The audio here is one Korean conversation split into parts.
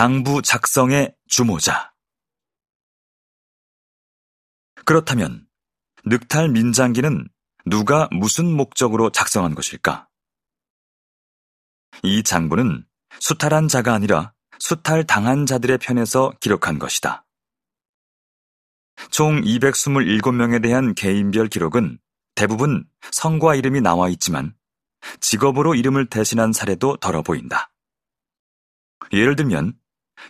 장부 작성의 주모자. 그렇다면 늑탈 민장기는 누가 무슨 목적으로 작성한 것일까? 이 장부는 수탈한 자가 아니라 수탈 당한 자들의 편에서 기록한 것이다. 총 227명에 대한 개인별 기록은 대부분 성과 이름이 나와 있지만 직업으로 이름을 대신한 사례도 더러 보인다. 예를 들면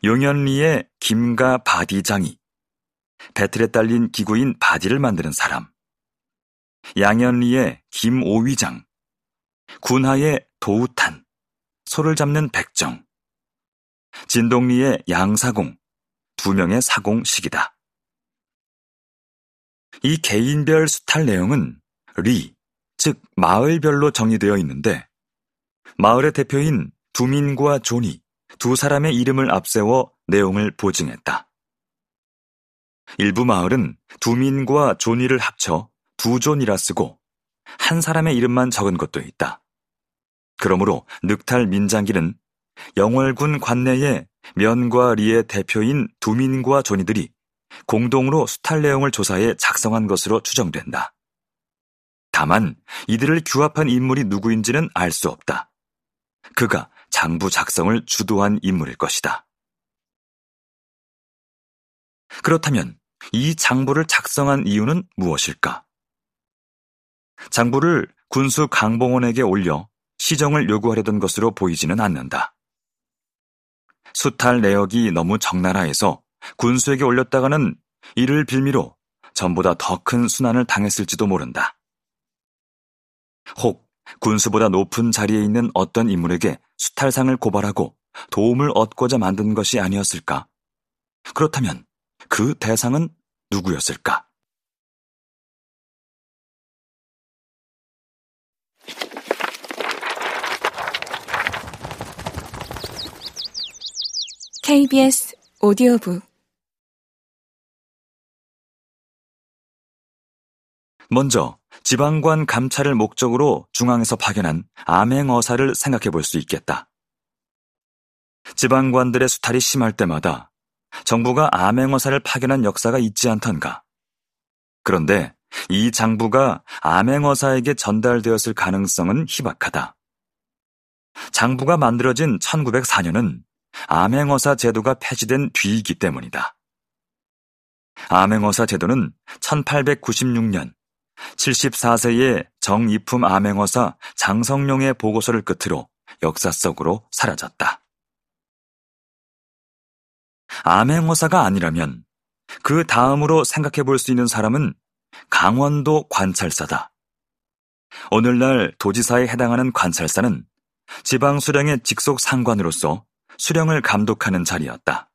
용현리의 김가 바디장이 베틀에 딸린 기구인 바디를 만드는 사람. 양현리의 김오위장. 군하의 도우탄. 소를 잡는 백정. 진동리의 양사공. 두 명의 사공식이다. 이 개인별 수탈 내용은 리, 즉 마을별로 정의되어 있는데 마을의 대표인 두민과 존위 두 사람의 이름을 앞세워 내용을 보증했다. 일부 마을은 두민과 존위를 합쳐 두존이라 쓰고 한 사람의 이름만 적은 것도 있다. 그러므로 늑탈 민장기는 영월군 관내의 면과 리의 대표인 두민과 존위들이 공동으로 수탈 내용을 조사해 작성한 것으로 추정된다. 다만 이들을 규합한 인물이 누구인지는 알 수 없다. 그가 장부 작성을 주도한 인물일 것이다. 그렇다면 이 장부를 작성한 이유는 무엇일까? 장부를 군수 강봉원에게 올려 시정을 요구하려던 것으로 보이지는 않는다. 수탈 내역이 너무 적나라해서 군수에게 올렸다가는 이를 빌미로 전보다 더 큰 순환을 당했을지도 모른다. 혹 군수보다 높은 자리에 있는 어떤 인물에게 수탈상을 고발하고 도움을 얻고자 만든 것이 아니었을까? 그렇다면 그 대상은 누구였을까? KBS 오디오북 먼저 지방관 감찰을 목적으로 중앙에서 파견한 암행어사를 생각해 볼 수 있겠다. 지방관들의 수탈이 심할 때마다 정부가 암행어사를 파견한 역사가 있지 않던가. 그런데 이 장부가 암행어사에게 전달되었을 가능성은 희박하다. 장부가 만들어진 1904년은 암행어사 제도가 폐지된 뒤이기 때문이다. 암행어사 제도는 1896년 74세의 정이품 암행어사 장성룡의 보고서를 끝으로 역사 속으로 사라졌다. 암행어사가 아니라면 그 다음으로 생각해 볼 수 있는 사람은 강원도 관찰사다. 오늘날 도지사에 해당하는 관찰사는 지방 수령의 직속 상관으로서 수령을 감독하는 자리였다.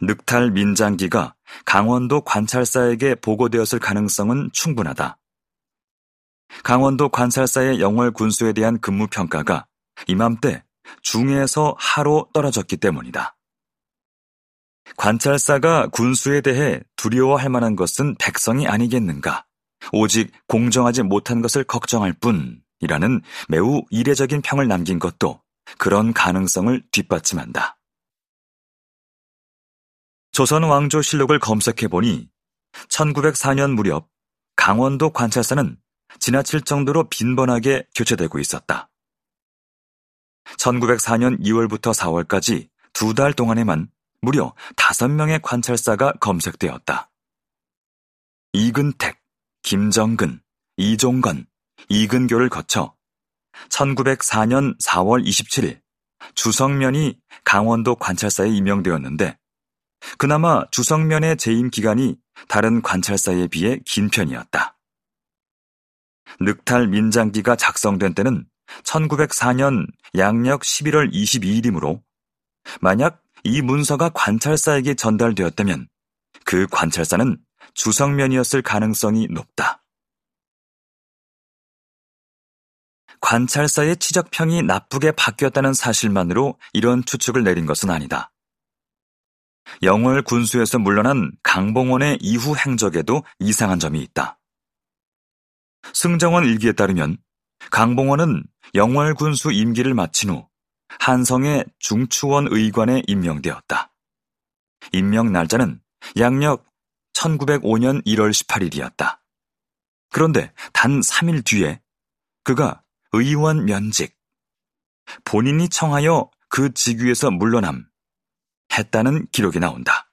늑탈 민장기가 강원도 관찰사에게 보고되었을 가능성은 충분하다. 강원도 관찰사의 영월 군수에 대한 근무 평가가 이맘때 중에서 하로 떨어졌기 때문이다. 관찰사가 군수에 대해 두려워할 만한 것은 백성이 아니겠는가? 오직 공정하지 못한 것을 걱정할 뿐이라는 매우 이례적인 평을 남긴 것도 그런 가능성을 뒷받침한다. 조선 왕조 실록을 검색해 보니 1904년 무렵 강원도 관찰사는 지나칠 정도로 빈번하게 교체되고 있었다. 1904년 2월부터 4월까지 두 달 동안에만 무려 5명의 관찰사가 검색되었다. 이근택, 김정근, 이종건, 이근교를 거쳐 1904년 4월 27일 주성면이 강원도 관찰사에 임명되었는데 그나마 주성면의 재임 기간이 다른 관찰사에 비해 긴 편이었다. 늑탈 민장기가 작성된 때는 1904년 양력 11월 22일이므로 만약 이 문서가 관찰사에게 전달되었다면 그 관찰사는 주성면이었을 가능성이 높다. 관찰사의 치적평이 나쁘게 바뀌었다는 사실만으로 이런 추측을 내린 것은 아니다. 영월 군수에서 물러난 강봉원의 이후 행적에도 이상한 점이 있다. 승정원 일기에 따르면 강봉원은 영월 군수 임기를 마친 후 한성의 중추원 의관에 임명되었다. 임명 날짜는 양력 1905년 1월 18일이었다. 그런데 단 3일 뒤에 그가 의원 면직, 본인이 청하여 그 직위에서 물러남, 했다는 기록이 나온다.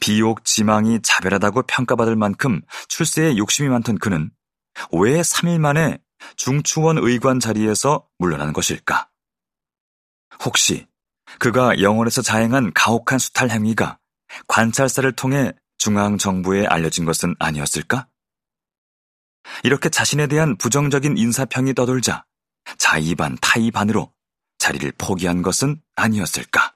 비옥 지망이 자별하다고 평가받을 만큼 출세에 욕심이 많던 그는 왜 3일 만에 중추원 의관 자리에서 물러난 것일까? 혹시 그가 영월에서 자행한 가혹한 수탈 행위가 관찰사를 통해 중앙정부에 알려진 것은 아니었을까? 이렇게 자신에 대한 부정적인 인사평이 떠돌자 자의반 타의반으로 자리를 포기한 것은 아니었을까?